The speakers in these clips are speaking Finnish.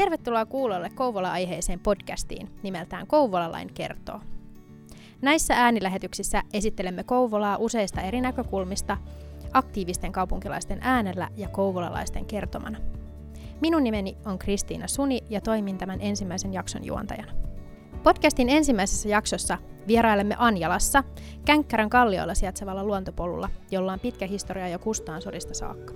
Tervetuloa kuulolle Kouvola-aiheeseen podcastiin nimeltään Kouvolalain kertoo. Näissä äänilähetyksissä esittelemme Kouvolaa useista eri näkökulmista, aktiivisten kaupunkilaisten äänellä ja kouvolalaisten kertomana. Minun nimeni on Kristiina Suni ja toimin tämän ensimmäisen jakson juontajana. Podcastin ensimmäisessä jaksossa vierailemme Anjalassa, Känkkärän kallioilla sijaitsevalla luontopolulla, jolla on pitkä historia jo Kustaan sodista saakka.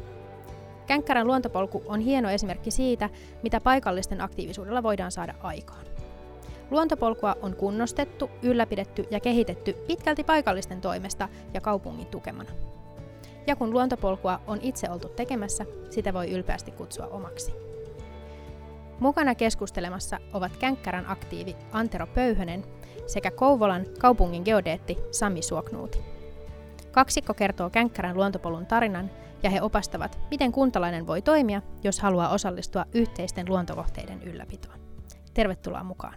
Känkkärän luontopolku on hieno esimerkki siitä, mitä paikallisten aktiivisuudella voidaan saada aikaan. Luontopolkua on kunnostettu, ylläpidetty ja kehitetty pitkälti paikallisten toimesta ja kaupungin tukemana. Ja kun luontopolkua on itse oltu tekemässä, sitä voi ylpeästi kutsua omaksi. Mukana keskustelemassa ovat Känkkärän aktiivi Antero Pöyhönen sekä Kouvolan kaupungin geodeetti Sami Suoknuuti. Kaksikko kertoo Känkkärän luontopolun tarinan ja he opastavat, miten kuntalainen voi toimia, jos haluaa osallistua yhteisten luontokohteiden ylläpitoon. Tervetuloa mukaan.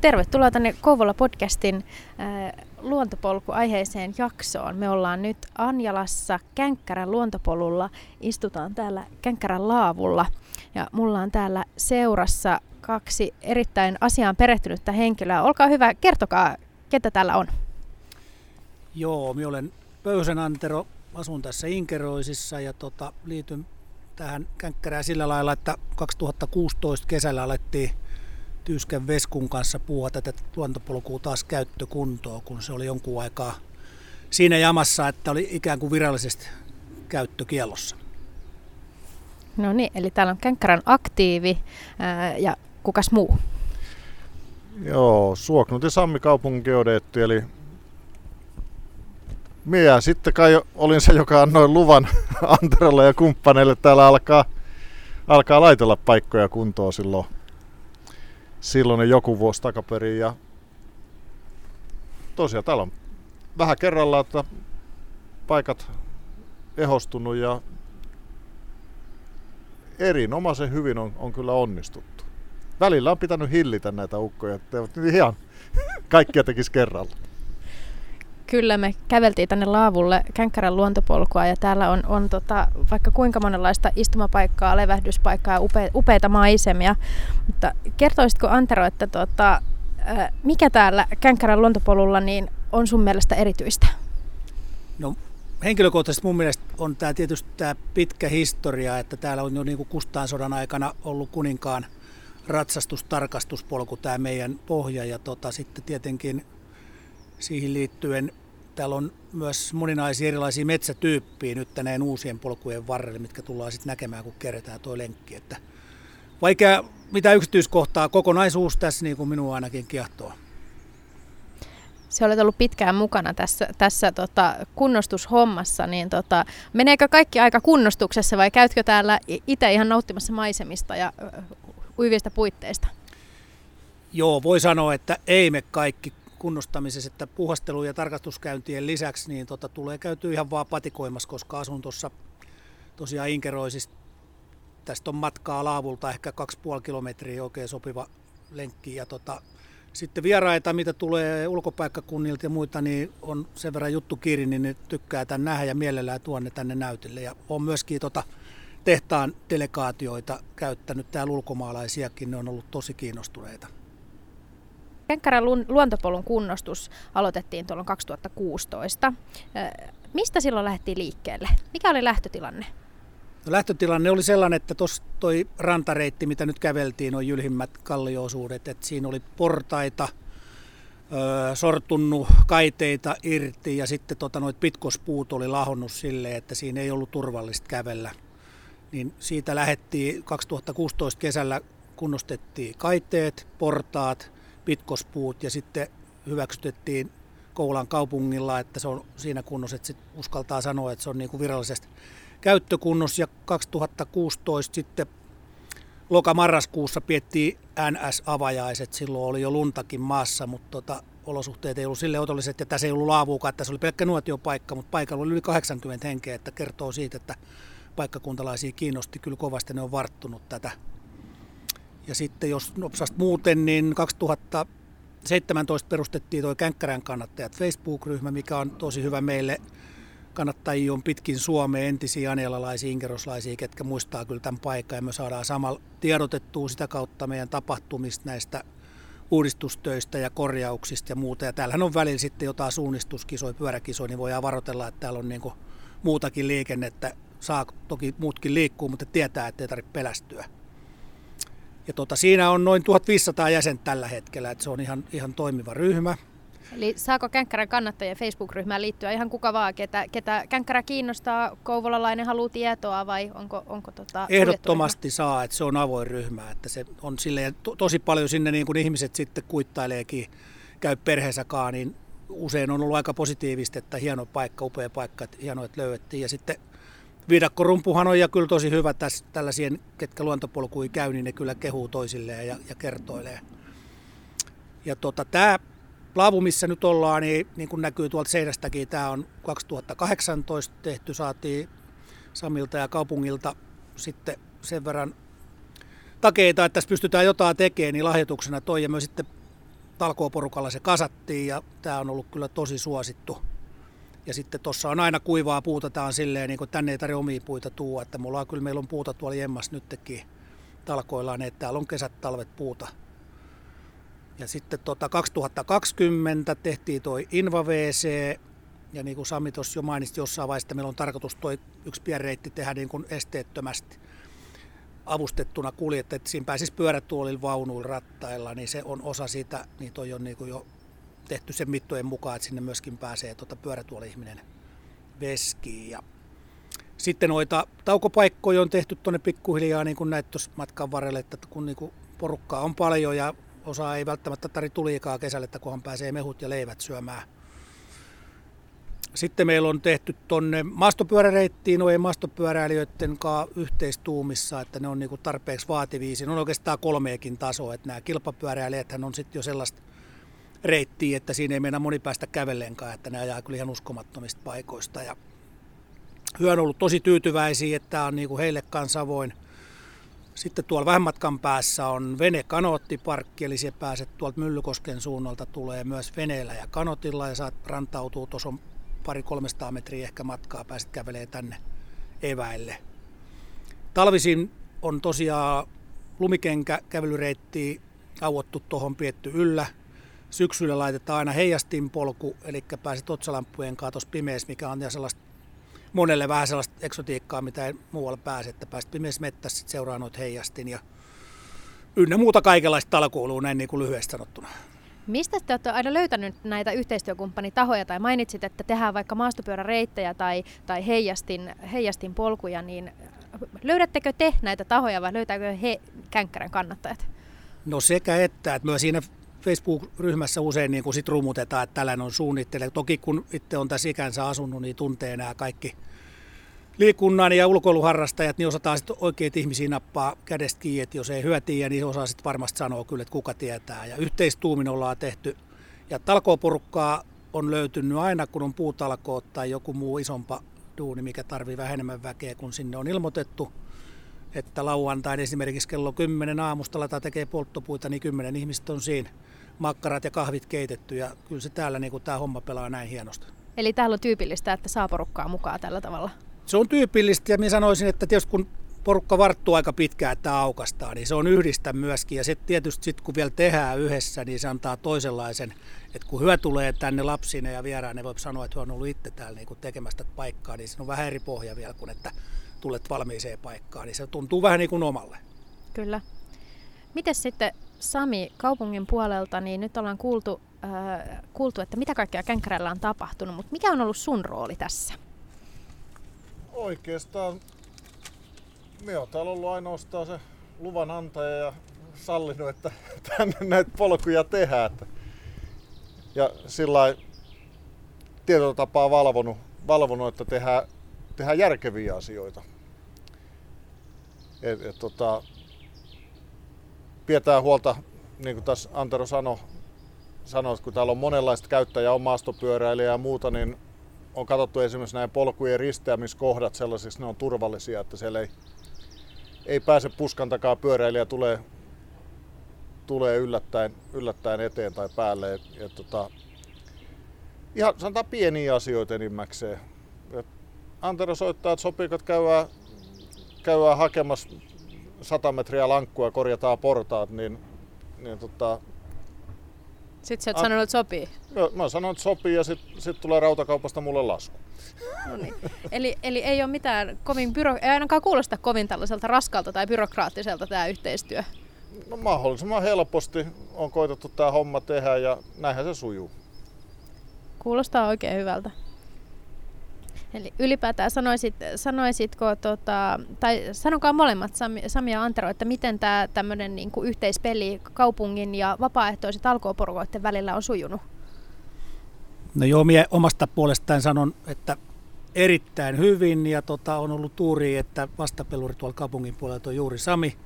Tervetuloa tänne Kouvola-podcastin äh, luontopolku-aiheeseen jaksoon. Me ollaan nyt Anjalassa Känkkärän luontopolulla. Istutaan täällä Känkkärän laavulla. Ja mulla on täällä seurassa kaksi erittäin asiaan perehtynyttä henkilöä. Olkaa hyvä, kertokaa, ketä täällä on. Joo, minä olen Pöysen Antero, asun tässä Inkeroisissa ja tota, liityn tähän känkkärään sillä lailla, että 2016 kesällä alettiin Tyskän Veskun kanssa puhua tätä luontopolkua taas käyttökuntoon, kun se oli jonkun aikaa siinä jamassa, että oli ikään kuin virallisesti käyttökielossa. No niin, eli täällä on Känkkärän aktiivi ää, ja kukas muu? Joo, Suoknuti Sammi kaupungin geodeetti, eli minä sitten kai olin se, joka annoi luvan Anterolle ja kumppaneille täällä alkaa, alkaa laitella paikkoja kuntoon silloin, silloin joku vuosi takaperin. Ja tosiaan täällä on vähän kerrallaan, että paikat ehostunut ja erinomaisen hyvin on, on kyllä onnistuttu. Välillä on pitänyt hillitä näitä ukkoja, että ihan kaikkia tekisi kerralla. Kyllä, me käveltiin tänne laavulle Känkkärän luontopolkua ja täällä on, on tota, vaikka kuinka monenlaista istumapaikkaa, levähdyspaikkaa ja upe, upeita maisemia. Mutta kertoisitko Antero, että tota, mikä täällä Känkkärän luontopolulla niin on sun mielestä erityistä? No henkilökohtaisesti mun mielestä on tämä tietysti tämä pitkä historia, että täällä on jo niin kuin Kustaan sodan aikana ollut kuninkaan ratsastustarkastuspolku tämä meidän pohja ja tota, sitten tietenkin siihen liittyen täällä on myös moninaisia erilaisia metsätyyppiä nyt tänään uusien polkujen varrelle, mitkä tullaan sitten näkemään, kun kerätään tuo lenkki. Että vaikka mitä yksityiskohtaa, kokonaisuus tässä niin kuin minua ainakin kiehtoo. Se olet ollut pitkään mukana tässä, tässä tota, kunnostushommassa, niin tota, meneekö kaikki aika kunnostuksessa vai käytkö täällä itse ihan nauttimassa maisemista ja uivista puitteista? Joo, voi sanoa, että ei me kaikki kunnostamisessa, että puhastelu- ja tarkastuskäyntien lisäksi niin tota, tulee käyty ihan vaan patikoimassa, koska asun tuossa tosiaan Inkeroisista. Tästä on matkaa laavulta ehkä 2,5 kilometriä oikein sopiva lenkki. Ja tota, sitten vieraita, mitä tulee ulkopaikkakunnilta ja muita, niin on sen verran juttu kiinni, niin ne tykkää tämän nähdä ja mielellään tuonne tänne näytille. Ja on myöskin tota, tehtaan delegaatioita käyttänyt täällä ulkomaalaisiakin, ne on ollut tosi kiinnostuneita. Kenkkärän luontopolun kunnostus aloitettiin tuolloin 2016. Mistä silloin lähdettiin liikkeelle? Mikä oli lähtötilanne? No, lähtötilanne oli sellainen, että tuossa toi rantareitti, mitä nyt käveltiin, on jylhimmät kallioosuudet. Että siinä oli portaita, ö, sortunnut kaiteita irti ja sitten tota, noit pitkospuut oli lahonnut silleen, että siinä ei ollut turvallista kävellä. Niin siitä lähettiin 2016 kesällä kunnostettiin kaiteet, portaat, pitkospuut ja sitten hyväksytettiin Koulan kaupungilla, että se on siinä kunnossa, että sit uskaltaa sanoa, että se on niin kuin virallisesti käyttökunnossa. Ja 2016 sitten loka-marraskuussa piettiin NS-avajaiset. Silloin oli jo luntakin maassa, mutta tota, olosuhteet ei ollut sille otolliset. Ja tässä ei ollut laavuukaan, tässä oli pelkkä nuotiopaikka, mutta paikalla oli yli 80 henkeä, että kertoo siitä, että paikkakuntalaisia kiinnosti kyllä kovasti, ne on varttunut tätä ja sitten jos nopsasti muuten, niin 2017 perustettiin tuo Känkkärän kannattajat Facebook-ryhmä, mikä on tosi hyvä meille kannattajia on pitkin Suomea, entisiä anielalaisia, inkeroslaisia, ketkä muistaa kyllä tämän paikan ja me saadaan samalla tiedotettua sitä kautta meidän tapahtumista näistä uudistustöistä ja korjauksista ja muuta. Ja täällähän on välillä sitten jotain suunnistuskisoja, pyöräkisoja, niin voidaan varoitella, että täällä on niin muutakin liikennettä. Saa toki muutkin liikkuu, mutta tietää, että ei tarvitse pelästyä. Ja tota, siinä on noin 1500 jäsentä tällä hetkellä, että se on ihan, ihan toimiva ryhmä. Eli saako Känkkärän kannattajien Facebook-ryhmään liittyä ihan kuka vaan, ketä, ketä Känkkärä kiinnostaa, kouvolalainen haluaa tietoa vai onko, onko tota Ehdottomasti saa, että se on avoin ryhmä, että se on silleen, to, tosi paljon sinne niin kuin ihmiset sitten kuittaileekin, käy perheessäkaan, niin usein on ollut aika positiivista, että hieno paikka, upea paikka, että hienoa, että löydettiin. Ja sitten viidakkorumpuhan on ja kyllä tosi hyvä tässä, tällaisien, ketkä luontopolkuja käy, niin ne kyllä kehuu toisilleen ja, ja kertoilee. Ja tota, tämä laavu, missä nyt ollaan, niin, niin kuin näkyy tuolta seinästäkin, tämä on 2018 tehty, saatiin Samilta ja kaupungilta sitten sen verran takeita, että tässä pystytään jotain tekemään, niin lahjoituksena toi ja me sitten talkooporukalla se kasattiin ja tämä on ollut kyllä tosi suosittu. Ja sitten tuossa on aina kuivaa puuta, tämä on silleen, niin kuin tänne ei tarvitse omia puita tuua, että mulla on kyllä, meillä on puuta tuolla Jemmas nytkin talkoillaan, että täällä on kesät, talvet puuta. Ja sitten tota 2020 tehtiin toi InvaVC, ja niin kuin Sami tuossa jo mainitsi jossain vaiheessa, että meillä on tarkoitus toi yksi pienreitti tehdä niin kuin esteettömästi avustettuna kuljettaa, että siinä pääsisi pyörätuolilla, vaunuilla, rattailla, niin se on osa sitä, niin toi on niin kuin jo tehty sen mittojen mukaan, että sinne myöskin pääsee tuota pyörätuoli-ihminen veskiin. Ja sitten noita taukopaikkoja on tehty tuonne pikkuhiljaa, niin kuin näitä tuossa matkan varrelle, että kun niin kuin porukkaa on paljon ja osa ei välttämättä tarvitse tuliikaa kesällä, että kunhan pääsee mehut ja leivät syömään. Sitten meillä on tehty tuonne maastopyöräreittiin noin maastopyöräilijöiden kanssa yhteistuumissa, että ne on niinku tarpeeksi vaativia. Siinä on oikeastaan kolmeekin tasoa, että nämä kilpapyöräilijät on sitten jo sellaista reittiä, että siinä ei mennä moni päästä kävellenkaan, että ne ajaa kyllä ihan uskomattomista paikoista. Ja hyö on ollut tosi tyytyväisiä, että tämä on niinku heille kanssa avoin sitten tuolla vähän matkan päässä on vene-kanoottiparkki, eli se pääset tuolta Myllykosken suunnalta, tulee myös veneellä ja kanotilla ja saat rantautuu, tuossa on pari 300 metriä ehkä matkaa, pääset kävelee tänne eväille. Talvisin on tosiaan lumikenkä kävelyreitti auottu tuohon pietty yllä. Syksyllä laitetaan aina heijastinpolku, eli pääset otsalampujen kanssa pimeässä, mikä on sellaista monelle vähän sellaista eksotiikkaa, mitä ei muualla pääse, että pääsit pimeässä mettässä, sit seuraa noita heijastin ja ynnä muuta kaikenlaista talkoulua näin niin kuin lyhyesti sanottuna. Mistä te olette aina löytänyt näitä yhteistyökumppanitahoja tai mainitsit, että tehdään vaikka maastopyöräreittejä tai, tai heijastin, heijastin polkuja, niin löydättekö te näitä tahoja vai löytääkö he känkkärän kannattajat? No sekä että, että myös siinä Facebook-ryhmässä usein niin kuin sit rumutetaan, että tällainen on suunnittele. Toki kun itse on tässä ikänsä asunut, niin tuntee nämä kaikki liikunnan ja ulkoiluharrastajat, niin osataan sitten oikeat ihmisiä nappaa kädestä kiinni, että jos ei hyötiä, niin osaa sitten varmasti sanoa kyllä, että kuka tietää. Ja yhteistuumin ollaan tehty. Ja talkooporukkaa on löytynyt aina, kun on puutalkoot tai joku muu isompa duuni, mikä tarvii vähän enemmän väkeä, kun sinne on ilmoitettu – että lauantain esimerkiksi kello 10 aamusta lataa tekee polttopuita, niin 10 ihmistä on siinä makkarat ja kahvit keitetty ja kyllä se täällä niin tämä homma pelaa näin hienosti. Eli täällä on tyypillistä, että saa porukkaa mukaan tällä tavalla? Se on tyypillistä ja minä sanoisin, että tietysti kun porukka varttuu aika pitkään, että aukastaa, niin se on yhdistä myöskin. Ja sitten tietysti sit, kun vielä tehdään yhdessä, niin se antaa toisenlaisen, että kun hyö tulee tänne lapsine ja vieraan, ne voi sanoa, että hyö on ollut itse täällä niin tekemästä paikkaa, niin se on vähän eri pohja vielä kuin, että tulet valmiiseen paikkaan, niin se tuntuu vähän niin kuin omalle. Kyllä. Miten sitten Sami kaupungin puolelta, niin nyt ollaan kuultu, äh, kuultu että mitä kaikkea Känkkärällä on tapahtunut, mutta mikä on ollut sun rooli tässä? Oikeastaan me on täällä ollut ainoastaan se luvan antaja ja sallinut, että tänne näitä polkuja tehdään. Ja sillä tietyllä tapaa valvonut, valvonut, että tehdään, tehdään järkeviä asioita. Et, et, tota, pidetään huolta, niin kuin tässä Antero sanoi, sanoi, kun täällä on monenlaista käyttäjää, on maastopyöräilijä ja muuta, niin on katsottu esimerkiksi näin polkujen risteämiskohdat sellaisiksi, ne on turvallisia, että siellä ei, ei pääse puskan takaa pyöräilijä tulee, tulee yllättäen, yllättäen eteen tai päälle. Et, et, tota, ihan sanotaan pieniä asioita enimmäkseen. et Antero soittaa, että sopiiko, että käydään, käydään hakemassa 100 metriä lankkua ja korjataan portaat, niin, niin tota, Sitten sä oot sanonut, että sopii. Joo, Mä sanon, että sopii ja sitten sit tulee rautakaupasta mulle lasku. No niin. eli, eli ei ole mitään kovin byro... ei ainakaan kuulosta kovin tällaiselta raskalta tai byrokraattiselta tämä yhteistyö. No mahdollisimman helposti on koitettu tämä homma tehdä ja näinhän se sujuu. Kuulostaa oikein hyvältä. Eli ylipäätään sanoisit, sanoisitko, tota, tai sanokaa molemmat Sami, Sami ja Antero, että miten tämä tämmöinen niin yhteispeli kaupungin ja vapaaehtoiset talkooporukoiden välillä on sujunut? No joo, minä omasta puolestaan sanon, että erittäin hyvin ja tota, on ollut tuuri, että vastapeluri tuolla kaupungin puolella on juuri Sami,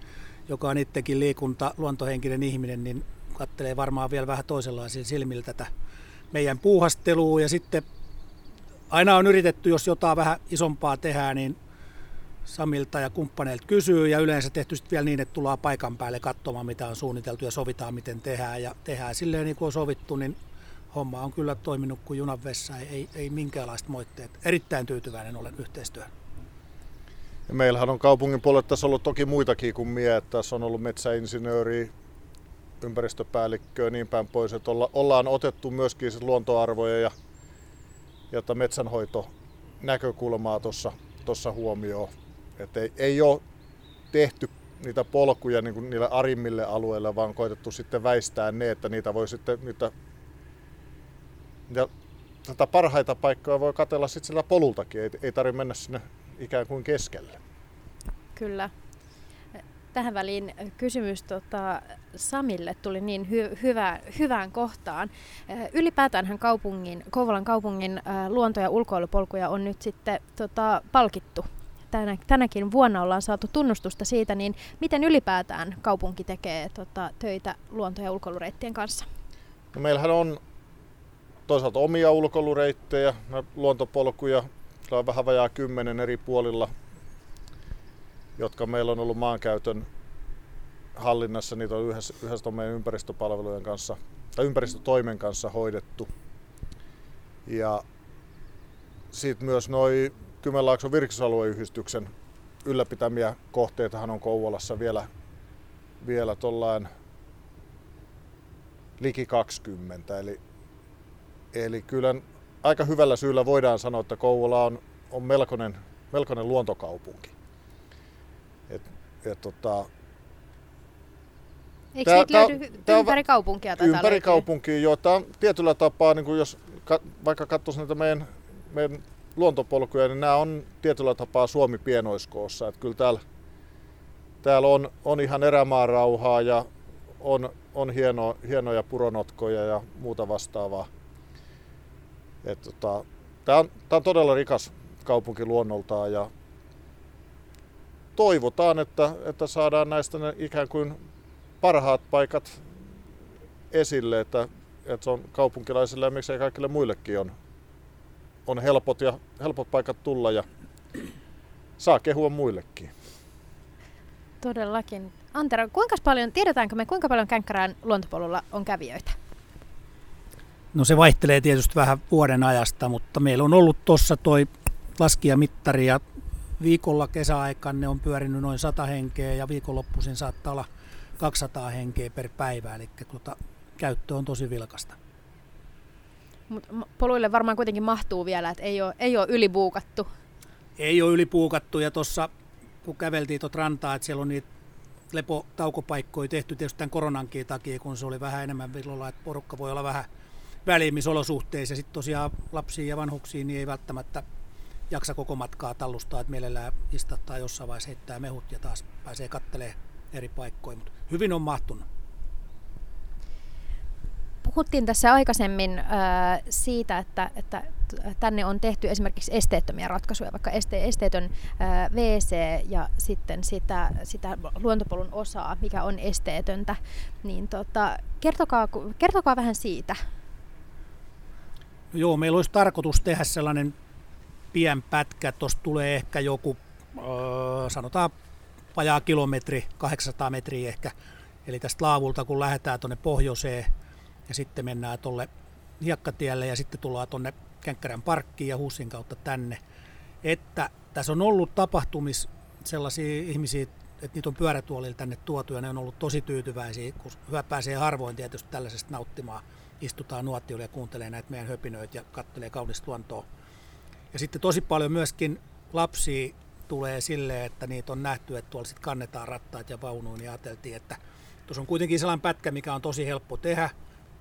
joka on itsekin liikunta, luontohenkinen ihminen, niin kattelee varmaan vielä vähän toisenlaisilla silmillä tätä meidän puuhastelua ja sitten aina on yritetty, jos jotain vähän isompaa tehdään, niin Samilta ja kumppaneilta kysyy ja yleensä tehty sitten vielä niin, että tullaan paikan päälle katsomaan, mitä on suunniteltu ja sovitaan, miten tehdään ja tehdään silleen niin kuin on sovittu, niin homma on kyllä toiminut kuin junan vessa, ei, ei minkäänlaista moitteet. Erittäin tyytyväinen olen yhteistyöhön. Ja meillähän on kaupungin puolella tässä ollut toki muitakin kuin mie, tässä on ollut metsäinsinööri, ympäristöpäällikköä niin päin pois, että olla, ollaan otettu myöskin luontoarvoja ja, ja metsänhoito näkökulmaa tuossa huomioon. Että ei, ei ole tehty niitä polkuja niin niille arimmille alueille, vaan koitettu sitten väistää ne, että niitä voi sitten niitä, ja tätä parhaita paikkoja voi katella sitten sillä polultakin, ei, ei tarvitse mennä sinne ikään kuin keskelle. Kyllä. Tähän väliin kysymys tota, Samille tuli niin hy- hyvä, hyvään kohtaan. Ylipäätään kaupungin, Kouvolan kaupungin luonto- ja ulkoilupolkuja on nyt sitten tota, palkittu. Tänä, tänäkin vuonna ollaan saatu tunnustusta siitä, niin miten ylipäätään kaupunki tekee tota, töitä luonto- ja ulkoilureittien kanssa? No meillähän on toisaalta omia ulkoilureittejä, luontopolkuja, on vähän vajaa kymmenen eri puolilla, jotka meillä on ollut maankäytön hallinnassa. Niitä on yhdessä, yhdessä meidän ympäristöpalvelujen kanssa tai ympäristötoimen kanssa hoidettu. Ja sitten myös noin Kymenlaakson virkistysalueyhdistyksen ylläpitämiä kohteitahan on Kouvolassa vielä, vielä tollain liki 20. Eli, eli kyllä aika hyvällä syyllä voidaan sanoa, että Kouvola on, on melkoinen, melkoinen luontokaupunki. Et, et, tota, Eikö tää, siitä löydy tää, ympäri kaupunkia tätä Ympäri löytyy? kaupunkia, joo. Tämä on tietyllä tapaa, niin kuin jos ka, vaikka katsoisi näitä meidän, meidän luontopolkuja, niin nämä on tietyllä tapaa Suomi pienoiskoossa. Että kyllä täällä, täällä on, on ihan erämaarauhaa ja on, on hieno, hienoja puronotkoja ja muuta vastaavaa. Et tota, Tämä on, tää on todella rikas kaupunki luonnoltaan ja toivotaan, että, että saadaan näistä ne ikään kuin parhaat paikat esille, että, että se on kaupunkilaisille ja miksei kaikille muillekin on, on helpot, ja, helpot paikat tulla ja saa kehua muillekin. Todellakin. Antero, kuinka paljon, tiedetäänkö me, kuinka paljon Känkkärään luontopolulla on kävijöitä? No se vaihtelee tietysti vähän vuoden ajasta, mutta meillä on ollut tuossa toi laskijamittari ja viikolla kesäaikaan ne on pyörinyt noin 100 henkeä ja viikonloppuisin saattaa olla 200 henkeä per päivä, eli tuota, käyttö on tosi vilkasta. Mut poluille varmaan kuitenkin mahtuu vielä, että ei ole, ei ole ylibuukattu. Ei ole ylipuukattu ja tuossa kun käveltiin tuota rantaa, että siellä on niitä lepotaukopaikkoja tehty tietysti tämän koronankin takia, kun se oli vähän enemmän villolla, että porukka voi olla vähän välimisolosuhteissa. Sitten tosiaan lapsiin ja vanhuksiin niin ei välttämättä jaksa koko matkaa tallustaa, että mielellään istattaa jossain vaiheessa heittää mehut ja taas pääsee kattelee eri paikkoihin. Mutta hyvin on mahtunut. Puhuttiin tässä aikaisemmin äh, siitä, että, että tänne on tehty esimerkiksi esteettömiä ratkaisuja, vaikka este, esteetön äh, WC ja sitten sitä, sitä luontopolun osaa, mikä on esteetöntä. Niin tota, kertokaa, kertokaa vähän siitä. Joo, meillä olisi tarkoitus tehdä sellainen pien pätkä. Tuosta tulee ehkä joku, sanotaan vajaa kilometri, 800 metriä ehkä. Eli tästä laavulta kun lähdetään tuonne pohjoiseen ja sitten mennään tuolle hiekkatielle ja sitten tullaan tuonne Känkkärän parkkiin ja Hussin kautta tänne. Että tässä on ollut tapahtumis sellaisia ihmisiä, että niitä on pyörätuolilla tänne tuotu ja ne on ollut tosi tyytyväisiä, kun hyvä pääsee harvoin tietysti tällaisesta nauttimaan. Istutaan nuottiolla ja kuuntelee näitä meidän höpinöitä ja kattelee kaunista luontoa. Ja sitten tosi paljon myöskin lapsia tulee silleen, että niitä on nähty, että tuolla sitten kannetaan rattaat ja vaunuun. Ja ajateltiin, että tuossa on kuitenkin sellainen pätkä, mikä on tosi helppo tehdä.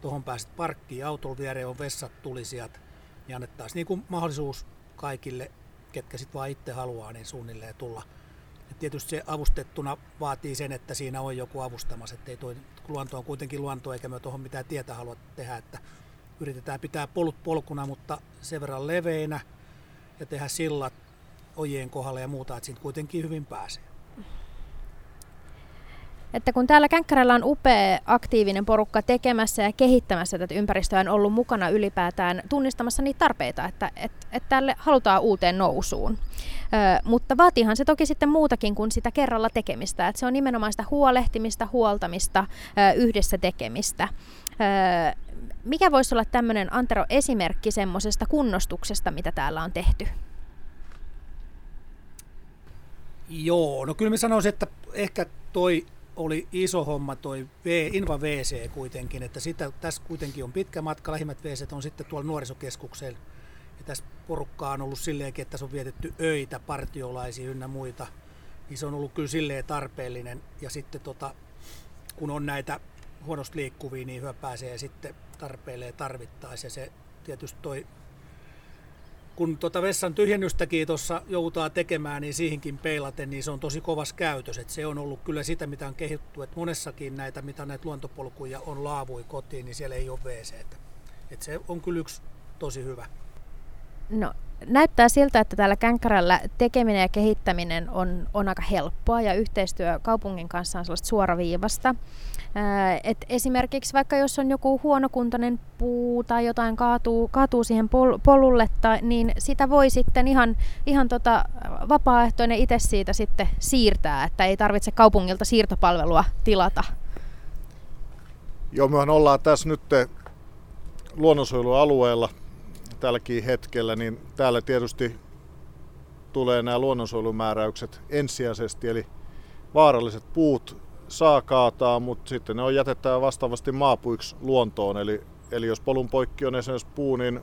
Tuohon pääset parkkiin, autolla viereen on vessat tulisijat ja annettaisiin niin kuin mahdollisuus kaikille, ketkä sitten vaan itse haluaa, niin suunnilleen tulla. Ja tietysti se avustettuna vaatii sen, että siinä on joku avustamassa, ettei toi, luonto on kuitenkin luonto, eikä me tuohon mitään tietä halua tehdä, että yritetään pitää polut polkuna, mutta sen verran leveinä ja tehdä sillat ojien kohdalla ja muuta, että siitä kuitenkin hyvin pääsee. Että kun täällä Känkkärällä on upea aktiivinen porukka tekemässä ja kehittämässä tätä ympäristöä, on ollut mukana ylipäätään tunnistamassa niitä tarpeita, että, että, että tälle halutaan uuteen nousuun. Ö, mutta vaatiihan se toki sitten muutakin kuin sitä kerralla tekemistä. Että se on nimenomaan sitä huolehtimista, huoltamista, ö, yhdessä tekemistä. Ö, mikä voisi olla tämmöinen Antero esimerkki semmoisesta kunnostuksesta, mitä täällä on tehty? Joo, no kyllä mä sanoisin, että ehkä toi oli iso homma toi v, Inva WC kuitenkin, että sitä, tässä kuitenkin on pitkä matka, lähimmät WC on sitten tuolla nuorisokeskuksella. Ja tässä porukkaa on ollut silleenkin, että tässä on vietetty öitä, partiolaisia ynnä muita. Niin se on ollut kyllä silleen tarpeellinen. Ja sitten tota, kun on näitä huonosti liikkuvia, niin hyvä pääsee sitten tarpeilleen tarvittaessa. Ja se tietysti toi kun tuota vessan tyhjennystäkin tuossa joudutaan tekemään, niin siihenkin peilaten, niin se on tosi kovas käytös. Et se on ollut kyllä sitä, mitä on kehitty, että monessakin näitä, mitä näitä luontopolkuja on laavui kotiin, niin siellä ei ole WC. Et se on kyllä yksi tosi hyvä. No, näyttää siltä, että täällä Känkkärällä tekeminen ja kehittäminen on, on aika helppoa ja yhteistyö kaupungin kanssa on sellaista suoraviivasta. Et esimerkiksi vaikka jos on joku huonokuntainen puu tai jotain kaatuu, kaatuu siihen pol- polulle, tai, niin sitä voi sitten ihan, ihan tota vapaaehtoinen itse siitä sitten siirtää, että ei tarvitse kaupungilta siirtopalvelua tilata. Joo, mehän ollaan tässä nyt luonnonsuojelualueella tälläkin hetkellä, niin täällä tietysti tulee nämä luonnonsuojelumääräykset ensisijaisesti, eli vaaralliset puut saa kaataa, mutta sitten ne on jätettävä vastaavasti maapuiksi luontoon. Eli, eli jos polun poikki on esimerkiksi puu, niin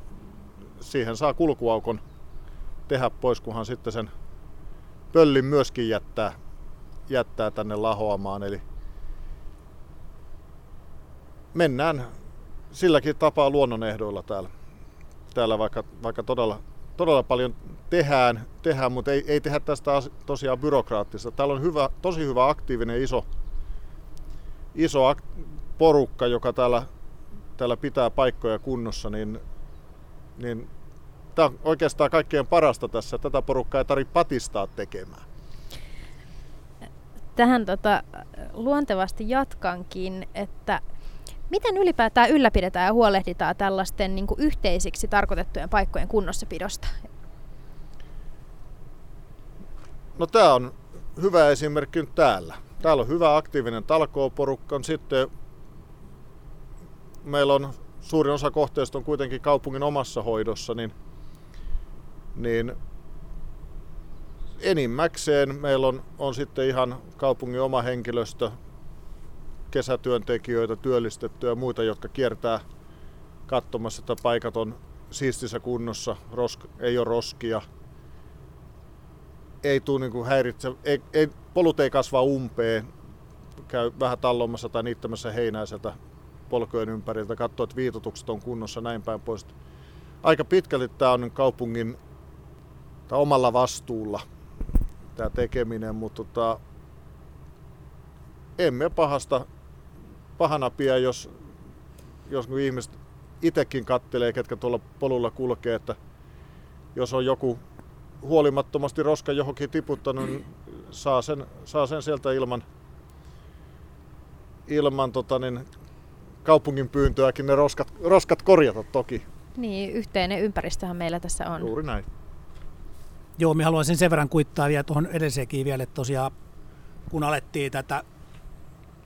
siihen saa kulkuaukon tehdä pois, kunhan sitten sen pöllin myöskin jättää, jättää tänne lahoamaan. Eli mennään silläkin tapaa luonnonehdoilla täällä, täällä vaikka, vaikka todella, todella paljon tehdään, tehdään mutta ei, ei tehdä tästä tosiaan byrokraattista. Täällä on hyvä, tosi hyvä aktiivinen iso iso porukka, joka täällä, täällä pitää paikkoja kunnossa, niin, niin tämä on oikeastaan kaikkein parasta tässä. Tätä porukkaa ei tarvitse patistaa tekemään. Tähän tota, luontevasti jatkankin, että miten ylipäätään ylläpidetään ja huolehditaan tällaisten niin kuin yhteisiksi tarkoitettujen paikkojen kunnossapidosta? No tämä on hyvä esimerkki nyt täällä. Täällä on hyvä aktiivinen talkooporukka. Sitten meillä on suurin osa kohteista on kuitenkin kaupungin omassa hoidossa, niin, niin enimmäkseen meillä on, on sitten ihan kaupungin oma henkilöstö, kesätyöntekijöitä, työllistettyjä ja muita, jotka kiertää katsomassa, että paikat on siistissä kunnossa, rosk, ei ole roskia, ei tule niin häiritse, ei, ei, polut ei kasva umpeen, käy vähän tallomassa tai niittämässä heinää sieltä polkojen ympäriltä, katsoo, että viitotukset on kunnossa näin päin pois. Aika pitkälti tämä on kaupungin tai omalla vastuulla tämä tekeminen, mutta tota, emme pahasta pahana pidä, jos, jos ihmiset itsekin kattelee, ketkä tuolla polulla kulkee, että jos on joku huolimattomasti roska johonkin tiputtanut, niin saa sen, saa sen sieltä ilman, ilman tota, niin, kaupungin pyyntöäkin ne roskat, roskat korjata toki. Niin, yhteinen ympäristöhän meillä tässä on. Juuri näin. Joo, me haluaisin sen verran kuittaa vielä tuohon edelliseenkin vielä, että tosiaan kun alettiin tätä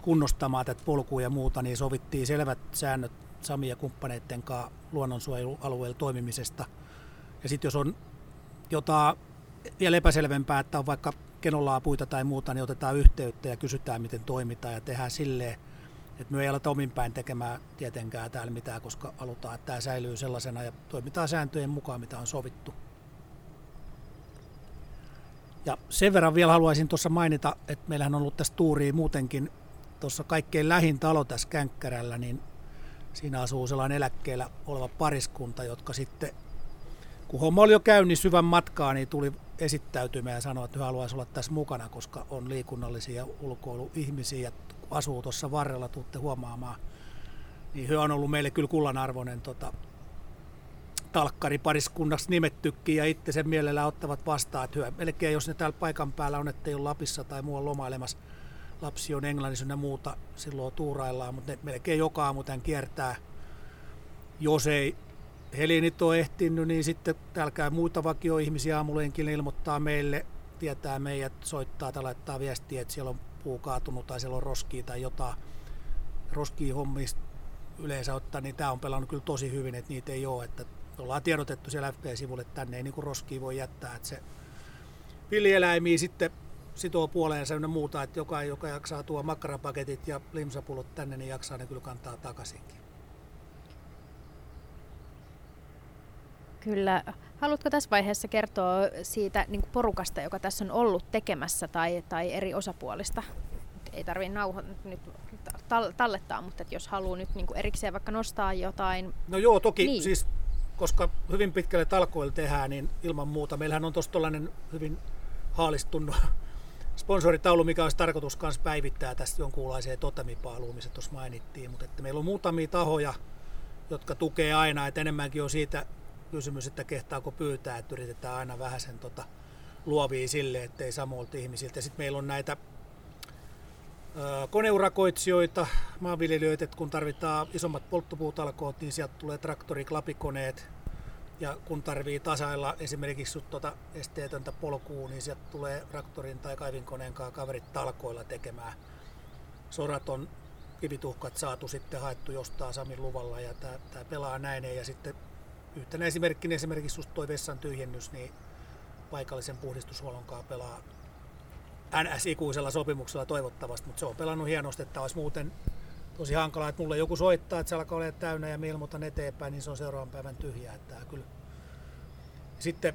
kunnostamaan tätä polkua ja muuta, niin sovittiin selvät säännöt Sami ja kumppaneiden kanssa luonnonsuojelualueella toimimisesta. Ja sitten jos on jotain vielä epäselvempää, että on vaikka kenollaa puita tai muuta, niin otetaan yhteyttä ja kysytään, miten toimitaan ja tehdään silleen, että me ei aleta omin päin tekemään tietenkään täällä mitään, koska halutaan, että tämä säilyy sellaisena ja toimitaan sääntöjen mukaan, mitä on sovittu. Ja sen verran vielä haluaisin tuossa mainita, että meillähän on ollut tässä tuuria muutenkin tuossa kaikkein lähin talo tässä Känkkärällä, niin siinä asuu sellainen eläkkeellä oleva pariskunta, jotka sitten, kun homma oli jo käynnissä syvän matkaa, niin tuli esittäytymään ja sanoi, että he haluaisi olla tässä mukana, koska on liikunnallisia ulkoiluihmisiä ja asuu tuossa varrella, tuutte huomaamaan. Niin he on ollut meille kyllä kullanarvoinen tota, talkkari pariskunnaksi nimettykin ja itse sen mielellä ottavat vastaan. Että hyö, melkein jos ne täällä paikan päällä on, ettei ole Lapissa tai muualla lomailemassa, lapsi on englannissa ja muuta, silloin tuuraillaan, mutta ne melkein joka aamu tämän kiertää. Jos ei Helinit on ehtinyt, niin sitten käy muita vakioihmisiä aamulenkin ilmoittaa meille, tietää meidät, soittaa tai laittaa viestiä, että siellä on puu kaatunut tai siellä on roskia tai jotain. Roskia hommista yleensä ottaa, niin tämä on pelannut kyllä tosi hyvin, että niitä ei ole. Että ollaan tiedotettu siellä FP-sivulle, että tänne ei niin roskia voi jättää. Että se villieläimiä sitten sitoo puoleensa ja muuta, että joka, joka jaksaa tuo makkarapaketit ja limsapullot tänne, niin jaksaa ne kyllä kantaa takaisinkin. Kyllä. Haluatko tässä vaiheessa kertoa siitä niin porukasta, joka tässä on ollut tekemässä tai, tai eri osapuolista? Ei tarvitse nauho, nyt tallettaa, mutta että jos haluaa nyt niin erikseen vaikka nostaa jotain. No joo, toki niin. siis koska hyvin pitkälle talkoilla tehdään, niin ilman muuta. Meillähän on tuossa hyvin haalistunut sponsoritaulu, mikä olisi tarkoitus myös päivittää tästä jonkunlaiseen totemipaaluun, missä tuossa mainittiin. Mutta että meillä on muutamia tahoja, jotka tukee aina, että enemmänkin on siitä kysymys, että kehtaako pyytää, että yritetään aina vähän sen tota, luovia sille, ettei samoilta ihmisiltä. Sitten meillä on näitä koneurakoitsijoita, maanviljelijöitä, että kun tarvitaan isommat polttopuutalkoot, niin sieltä tulee traktoriklapikoneet. Ja kun tarvii tasailla esimerkiksi tuota esteetöntä polkua, niin sieltä tulee traktorin tai kaivinkoneen kanssa kaverit talkoilla tekemään. Sorat on kivituhkat saatu sitten haettu jostain Samin luvalla ja tämä pelaa näin. Ja sitten yhtenä esimerkkinä esimerkiksi just toi vessan tyhjennys, niin paikallisen puhdistushuollon kanssa pelaa NS-ikuisella sopimuksella toivottavasti, mutta se on pelannut hienosti, että olisi muuten tosi hankalaa, että mulle joku soittaa, että se alkaa olla täynnä ja minä ilmoitan eteenpäin, niin se on seuraavan päivän tyhjää. Että kyllä. Sitten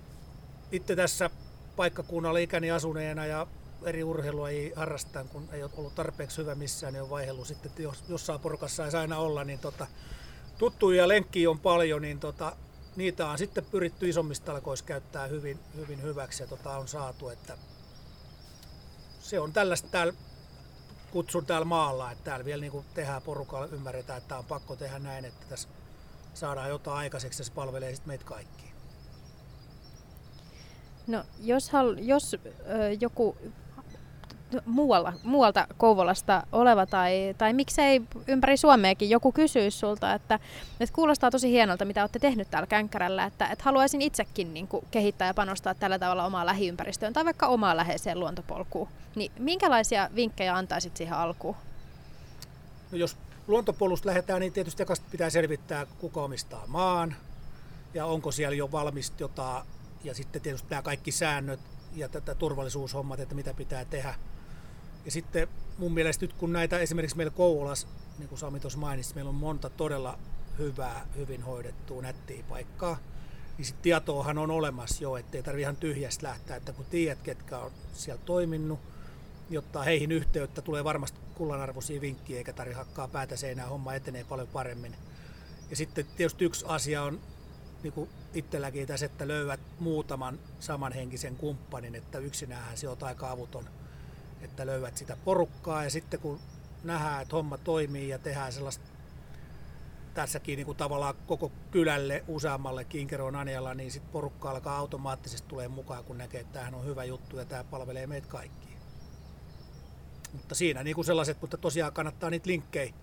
itse tässä paikkakunnalla ikäni asuneena ja eri urheilua ei harrastaa, kun ei ole ollut tarpeeksi hyvä missään, niin on vaihdellut sitten, että jos jossain porukassa ei aina olla, niin tota, tuttuja lenkkiä on paljon, niin tota, niitä on sitten pyritty isommista talkoissa käyttää hyvin, hyvin hyväksi ja tota, on saatu, että se on tällaista täällä kutsun täällä maalla, että täällä vielä niin tehdään porukalla, ymmärretään, että tämä on pakko tehdä näin, että tässä saadaan jotain aikaiseksi ja se palvelee sitten meitä kaikkia. No, jos, hal, jos ö, joku muualla, muualta Kouvolasta oleva tai, tai miksei ympäri Suomeakin joku kysyy sulta, että, että kuulostaa tosi hienolta, mitä olette tehnyt täällä Känkkärällä, että, että haluaisin itsekin niin kuin, kehittää ja panostaa tällä tavalla omaa lähiympäristöön tai vaikka omaa läheiseen luontopolkuun. Niin minkälaisia vinkkejä antaisit siihen alkuun? No jos luontopolusta lähdetään, niin tietysti pitää selvittää, kuka omistaa maan ja onko siellä jo valmista jotain ja sitten tietysti nämä kaikki säännöt ja tätä turvallisuushommat, että mitä pitää tehdä ja sitten mun mielestä nyt kun näitä esimerkiksi meillä Kouvolassa, niin kuin Sami tuossa mainitsi, meillä on monta todella hyvää, hyvin hoidettua, nättiä paikkaa, niin sitten tietoahan on olemassa jo, ettei tarvitse ihan tyhjästä lähteä, että kun tiedät, ketkä on siellä toiminut, jotta heihin yhteyttä tulee varmasti kullanarvoisia vinkkiä, eikä tarvitse hakkaa päätä seinään, homma etenee paljon paremmin. Ja sitten tietysti yksi asia on niin kuin itselläkin tässä, että löydät muutaman samanhenkisen kumppanin, että yksinään se on aika avuton että löydät sitä porukkaa ja sitten kun nähdään, että homma toimii ja tehdään sellaista tässäkin niin kuin tavallaan koko kylälle useammalle Kinkeroon Anjalla, niin sitten porukka alkaa automaattisesti tulee mukaan, kun näkee, että tämähän on hyvä juttu ja tämä palvelee meitä kaikkia. Mutta siinä niin kuin sellaiset, mutta tosiaan kannattaa niitä linkkejä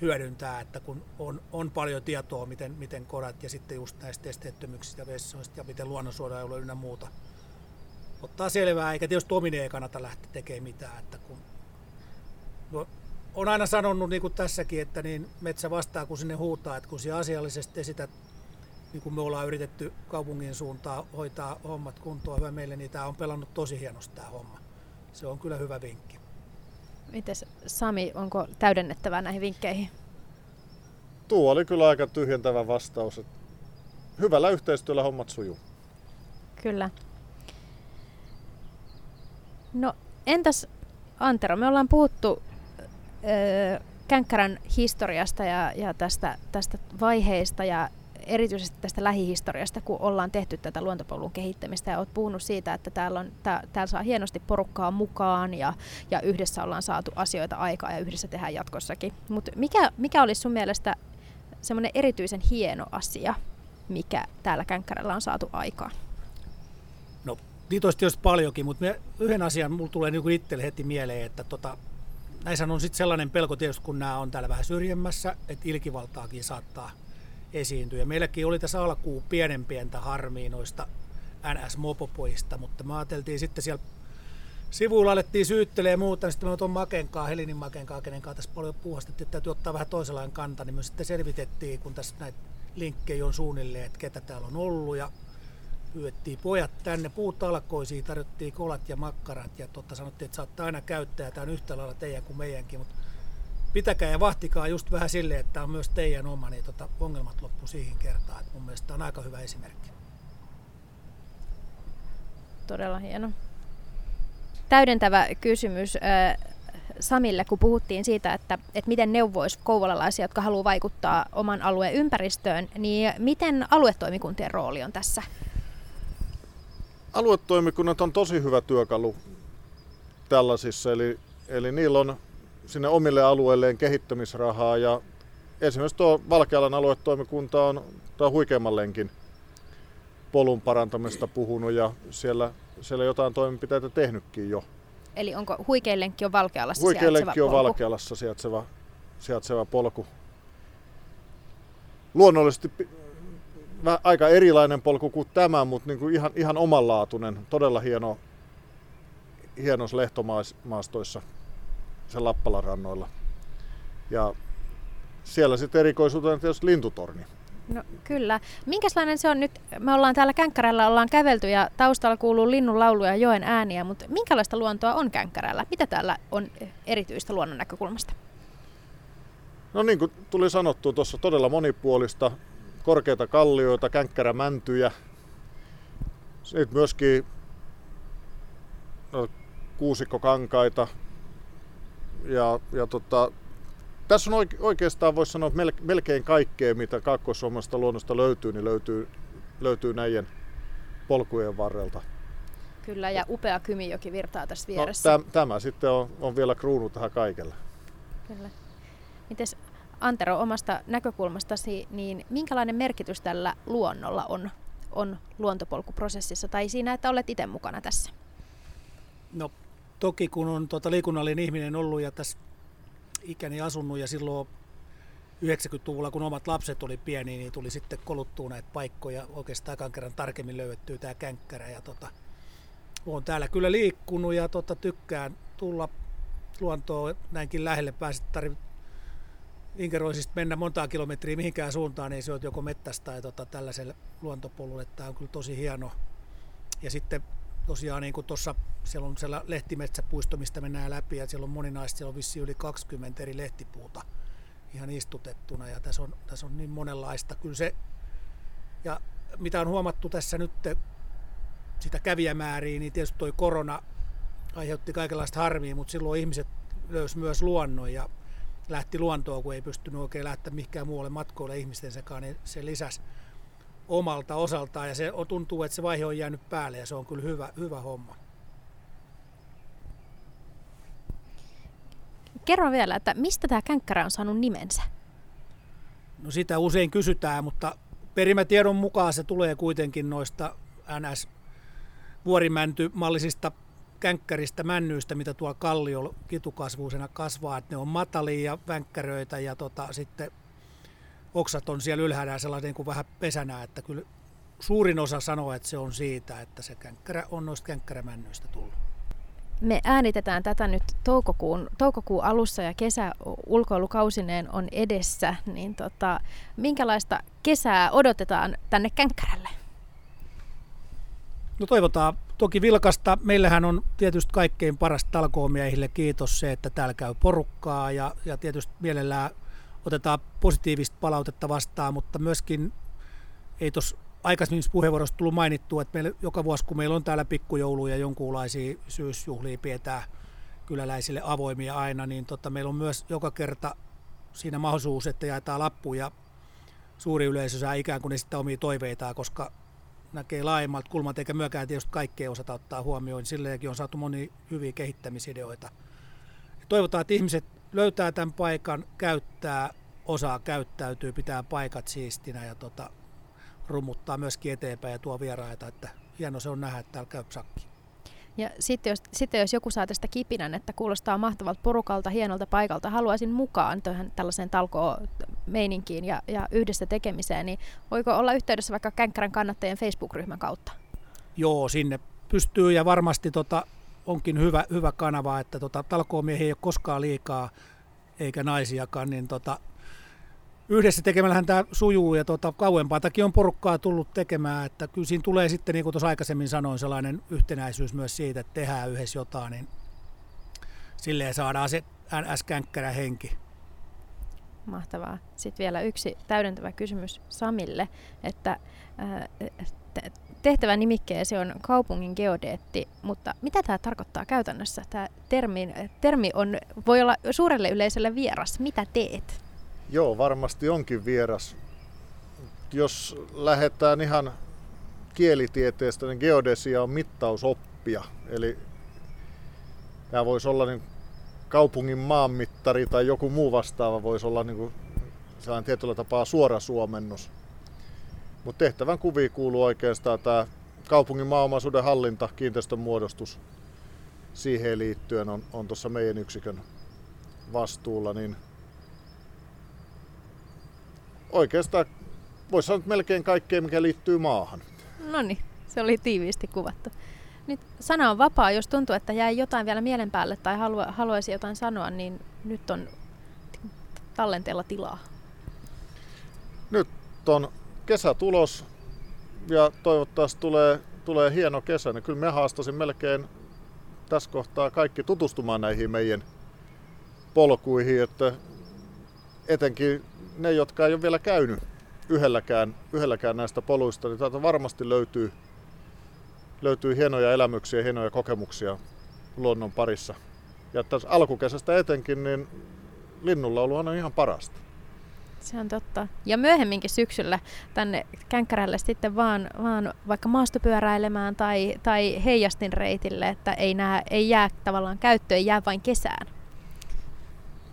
hyödyntää, että kun on, on paljon tietoa, miten, miten korat ja sitten just näistä esteettömyyksistä ja vessoista ja miten luonnonsuojelu ynnä muuta ottaa selvää, eikä tietysti omine ei kannata lähteä tekemään mitään, että kun no, on aina sanonut, niin kuin tässäkin, että niin metsä vastaa, kun sinne huutaa, että kun sinä asiallisesti esität, niin kuin me ollaan yritetty kaupungin suuntaan hoitaa hommat kuntoon hyvä meille, niin tämä on pelannut tosi hienosti tämä homma. Se on kyllä hyvä vinkki. Mites Sami, onko täydennettävää näihin vinkkeihin? Tuo oli kyllä aika tyhjentävä vastaus. Hyvällä yhteistyöllä hommat sujuu. Kyllä. No entäs Antero, me ollaan puhuttu ö, Känkkärän historiasta ja, ja tästä, tästä vaiheista ja erityisesti tästä lähihistoriasta, kun ollaan tehty tätä luontopolun kehittämistä ja olet puhunut siitä, että täällä, on, tää, täällä saa hienosti porukkaa mukaan ja, ja yhdessä ollaan saatu asioita aikaa ja yhdessä tehdään jatkossakin. Mutta mikä, mikä olisi sun mielestä semmoinen erityisen hieno asia, mikä täällä Känkkärällä on saatu aikaan? Niitä olisi tietysti paljonkin, mutta yhden asian mulla tulee niin itselle heti mieleen, että tota, näissä on sitten sellainen pelko tietysti, kun nämä on täällä vähän syrjemmässä, että ilkivaltaakin saattaa esiintyä. Ja meilläkin oli tässä alkuun pienen pientä harmia noista NS-mopopoista, mutta me ajateltiin sitten siellä sivuilla alettiin syyttelee ja muuta, niin sitten me tuon Makenkaa, Helinin Makenkaa, kenen kanssa tässä paljon puhastettiin, että täytyy ottaa vähän toisenlainen kanta, niin me sitten selvitettiin, kun tässä näitä linkkejä on suunnilleen, että ketä täällä on ollut ja pyydettiin pojat tänne puutalkoisiin, tarjottiin kolat ja makkarat ja totta sanottiin, että saatte aina käyttää, tämä on yhtä lailla teidän kuin meidänkin, mutta pitäkää ja vahtikaa just vähän silleen, että tämä on myös teidän oma, niin tota, ongelmat loppu siihen kertaan. Et mun mielestä tämä on aika hyvä esimerkki. Todella hieno. Täydentävä kysymys Samille, kun puhuttiin siitä, että, että miten neuvoisi kouvolalaisia, jotka haluaa vaikuttaa oman alueen ympäristöön, niin miten aluetoimikuntien rooli on tässä? Aluetoimikunnat on tosi hyvä työkalu tällaisissa, eli, eli niillä on sinne omille alueilleen kehittämisrahaa ja esimerkiksi tuo Valkealan aluetoimikunta on tuo huikeammallenkin polun parantamista puhunut ja siellä, siellä jotain toimenpiteitä tehnytkin jo. Eli onko Huikeillenkki on Valkealassa Huikeillenkki on polku? Valkealassa sijaitseva, sijaitseva polku. Luonnollisesti aika erilainen polku kuin tämä, mutta niin kuin ihan, ihan omanlaatuinen, todella hieno, hienos lehtomaastoissa sen Lappalan rannoilla. Ja siellä sitten erikoisuutena tietysti lintutorni. No kyllä. Minkälainen se on nyt? Me ollaan täällä Känkkärällä, ollaan kävelty ja taustalla kuuluu linnun lauluja ja joen ääniä, mutta minkälaista luontoa on Känkkärällä? Mitä täällä on erityistä luonnon näkökulmasta? No niin kuin tuli sanottu tuossa todella monipuolista, korkeita kallioita, känkkärämäntyjä, sitten myöskin no, kuusikkokankaita, ja, ja tota, tässä on oikeastaan voisi sanoa, että melkein kaikkea, mitä Kaakkois-Suomesta luonnosta löytyy, niin löytyy, löytyy näiden polkujen varrelta. Kyllä, ja upea Kymijoki virtaa tässä no, vieressä. No, täm, tämä sitten on, on vielä kruunu tähän kaikelle. Kyllä. Mites Antero, omasta näkökulmastasi, niin minkälainen merkitys tällä luonnolla on, on luontopolkuprosessissa tai siinä, että olet itse mukana tässä? No toki kun on tuota liikunnallinen ihminen ollut ja tässä ikäni asunut ja silloin 90-luvulla, kun omat lapset oli pieni, niin tuli sitten koluttua näitä paikkoja. Oikeastaan ekan kerran tarkemmin löydettyy tämä känkkärä. Ja tota, olen täällä kyllä liikkunut ja tota, tykkään tulla luontoon näinkin lähelle. Pääsit tarvi Inkeroisista mennä montaa kilometriä mihinkään suuntaan, niin se on joko mettästä tai tota, tällaiselle luontopolulle. Tämä on kyllä tosi hieno. Ja sitten tosiaan niin kuin tuossa, siellä on siellä lehtimetsäpuisto, mistä mennään läpi ja siellä on moninaista, siellä on vissi yli 20 eri lehtipuuta ihan istutettuna ja tässä on, tässä on niin monenlaista. Kyllä se, ja mitä on huomattu tässä nyt sitä kävijämääriä, niin tietysti toi korona aiheutti kaikenlaista harmia, mutta silloin ihmiset löysivät myös luonnon ja lähti luontoon, kun ei pystynyt oikein lähteä mihinkään muualle matkoille ihmisten sekaan, niin se lisäsi omalta osaltaan ja se tuntuu, että se vaihe on jäänyt päälle ja se on kyllä hyvä, hyvä homma. Kerro vielä, että mistä tämä känkkärä on saanut nimensä? No sitä usein kysytään, mutta perimätiedon mukaan se tulee kuitenkin noista NS vuorimäntymallisista känkkäristä, männyistä, mitä tuolla kalliolla kitukasvuisena kasvaa, että ne on matalia ja vänkkäröitä ja tota, sitten oksat on siellä ylhäällä sellainen niin kuin vähän pesänä, että kyllä suurin osa sanoo, että se on siitä, että se känkkärä on noista känkkärämännyistä tullut. me äänitetään tätä nyt toukokuun, toukokuun alussa ja kesä ulkoilukausineen on edessä, niin tota, minkälaista kesää odotetaan tänne Känkkärälle? No toivotaan toki vilkasta. Meillähän on tietysti kaikkein parasta talkoomiehille kiitos se, että täällä käy porukkaa ja, ja tietysti mielellään otetaan positiivista palautetta vastaan, mutta myöskin ei tuossa aikaisemmissa puheenvuorossa tullut mainittua, että meillä, joka vuosi kun meillä on täällä pikkujouluja ja jonkunlaisia syysjuhlia pidetään kyläläisille avoimia aina, niin tota, meillä on myös joka kerta siinä mahdollisuus, että jaetaan lappuja suuri yleisö saa ikään kuin esittää omia toiveitaan, koska näkee laajemmalta kulmalta, eikä myöskään tietysti kaikkea osata ottaa huomioon, niin silleenkin on saatu moni hyviä kehittämisideoita. Toivotaan, että ihmiset löytää tämän paikan, käyttää, osaa käyttäytyy, pitää paikat siistinä ja tota, rummuttaa myöskin eteenpäin ja tuo vieraita, että hieno se on nähdä, että täällä käy sakki. Ja sitten jos, sitten jos joku saa tästä kipinän, että kuulostaa mahtavalta porukalta, hienolta paikalta, haluaisin mukaan tähän tällaiseen talkoo-meininkiin ja, ja yhdessä tekemiseen, niin voiko olla yhteydessä vaikka Känkkärän kannattajien Facebook-ryhmän kautta? Joo, sinne pystyy ja varmasti tota, onkin hyvä, hyvä kanava, että tota, talkoomiehiä ei ole koskaan liikaa eikä naisiakaan, niin tota, yhdessä tekemällähän tämä sujuu ja tota, kauempaatakin on porukkaa tullut tekemään, että kyllä siinä tulee sitten, niin kuin tuossa aikaisemmin sanoin, sellainen yhtenäisyys myös siitä, että tehdään yhdessä jotain, niin silleen saadaan se NS-känkkärä henki. Mahtavaa. Sitten vielä yksi täydentävä kysymys Samille, että tehtävä nimikkeesi on kaupungin geodeetti, mutta mitä tämä tarkoittaa käytännössä? Tämä termi, termi on, voi olla suurelle yleisölle vieras. Mitä teet? Joo, varmasti onkin vieras. Jos lähdetään ihan kielitieteestä, niin geodesia on mittausoppia. Eli tämä voisi olla niin kaupungin maanmittari tai joku muu vastaava voisi olla niin kuin sellainen tietyllä tapaa suora suomennus. Mutta tehtävän kuviin kuuluu oikeastaan tämä kaupungin maaomaisuuden hallinta, kiinteistön muodostus. Siihen liittyen on, on tuossa meidän yksikön vastuulla, niin oikeastaan voisi sanoa melkein kaikkea, mikä liittyy maahan. No niin, se oli tiiviisti kuvattu. Nyt sana on vapaa, jos tuntuu, että jäi jotain vielä mielen päälle tai halua, haluaisi jotain sanoa, niin nyt on tallenteella tilaa. Nyt on kesä tulos ja toivottavasti tulee, tulee hieno kesä, niin kyllä me haastasin melkein tässä kohtaa kaikki tutustumaan näihin meidän polkuihin, että etenkin ne, jotka ei ole vielä käynyt yhdelläkään, yhdelläkään näistä poluista, niin täältä varmasti löytyy, löytyy hienoja elämyksiä, hienoja kokemuksia luonnon parissa. Ja tässä alkukesästä etenkin, niin linnulla on ihan parasta. Se on totta. Ja myöhemminkin syksyllä tänne Känkkärälle sitten vaan, vaan vaikka maastopyöräilemään tai, tai heijastin reitille, että ei, nää, ei jää tavallaan käyttöön, jää vain kesään.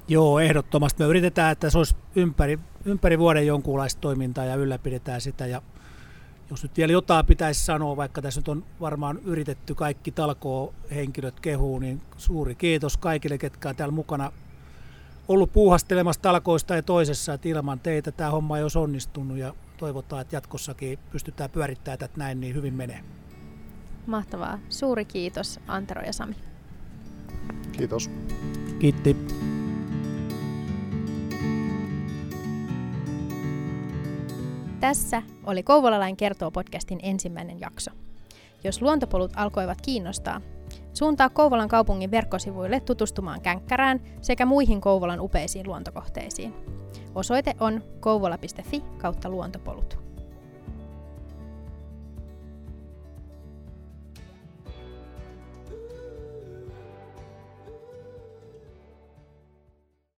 Joo, ehdottomasti. Me yritetään, että se olisi ympäri, ympäri vuoden jonkunlaista toimintaa ja ylläpidetään sitä. Ja jos nyt vielä jotain pitäisi sanoa, vaikka tässä nyt on varmaan yritetty kaikki talkoo-henkilöt kehuu, niin suuri kiitos kaikille, ketkä on täällä mukana ollut puuhastelemassa talkoista ja toisessa, että ilman teitä tämä homma ei olisi onnistunut ja toivotaan, että jatkossakin pystytään pyörittämään tätä näin, niin hyvin menee. Mahtavaa. Suuri kiitos Antero ja Sami. Kiitos. Kiitti. Tässä oli Kouvolalain kertoo podcastin ensimmäinen jakso. Jos luontopolut alkoivat kiinnostaa, suuntaa Kouvolan kaupungin verkkosivuille tutustumaan Känkkärään sekä muihin Kouvolan upeisiin luontokohteisiin. Osoite on kouvola.fi kautta luontopolut.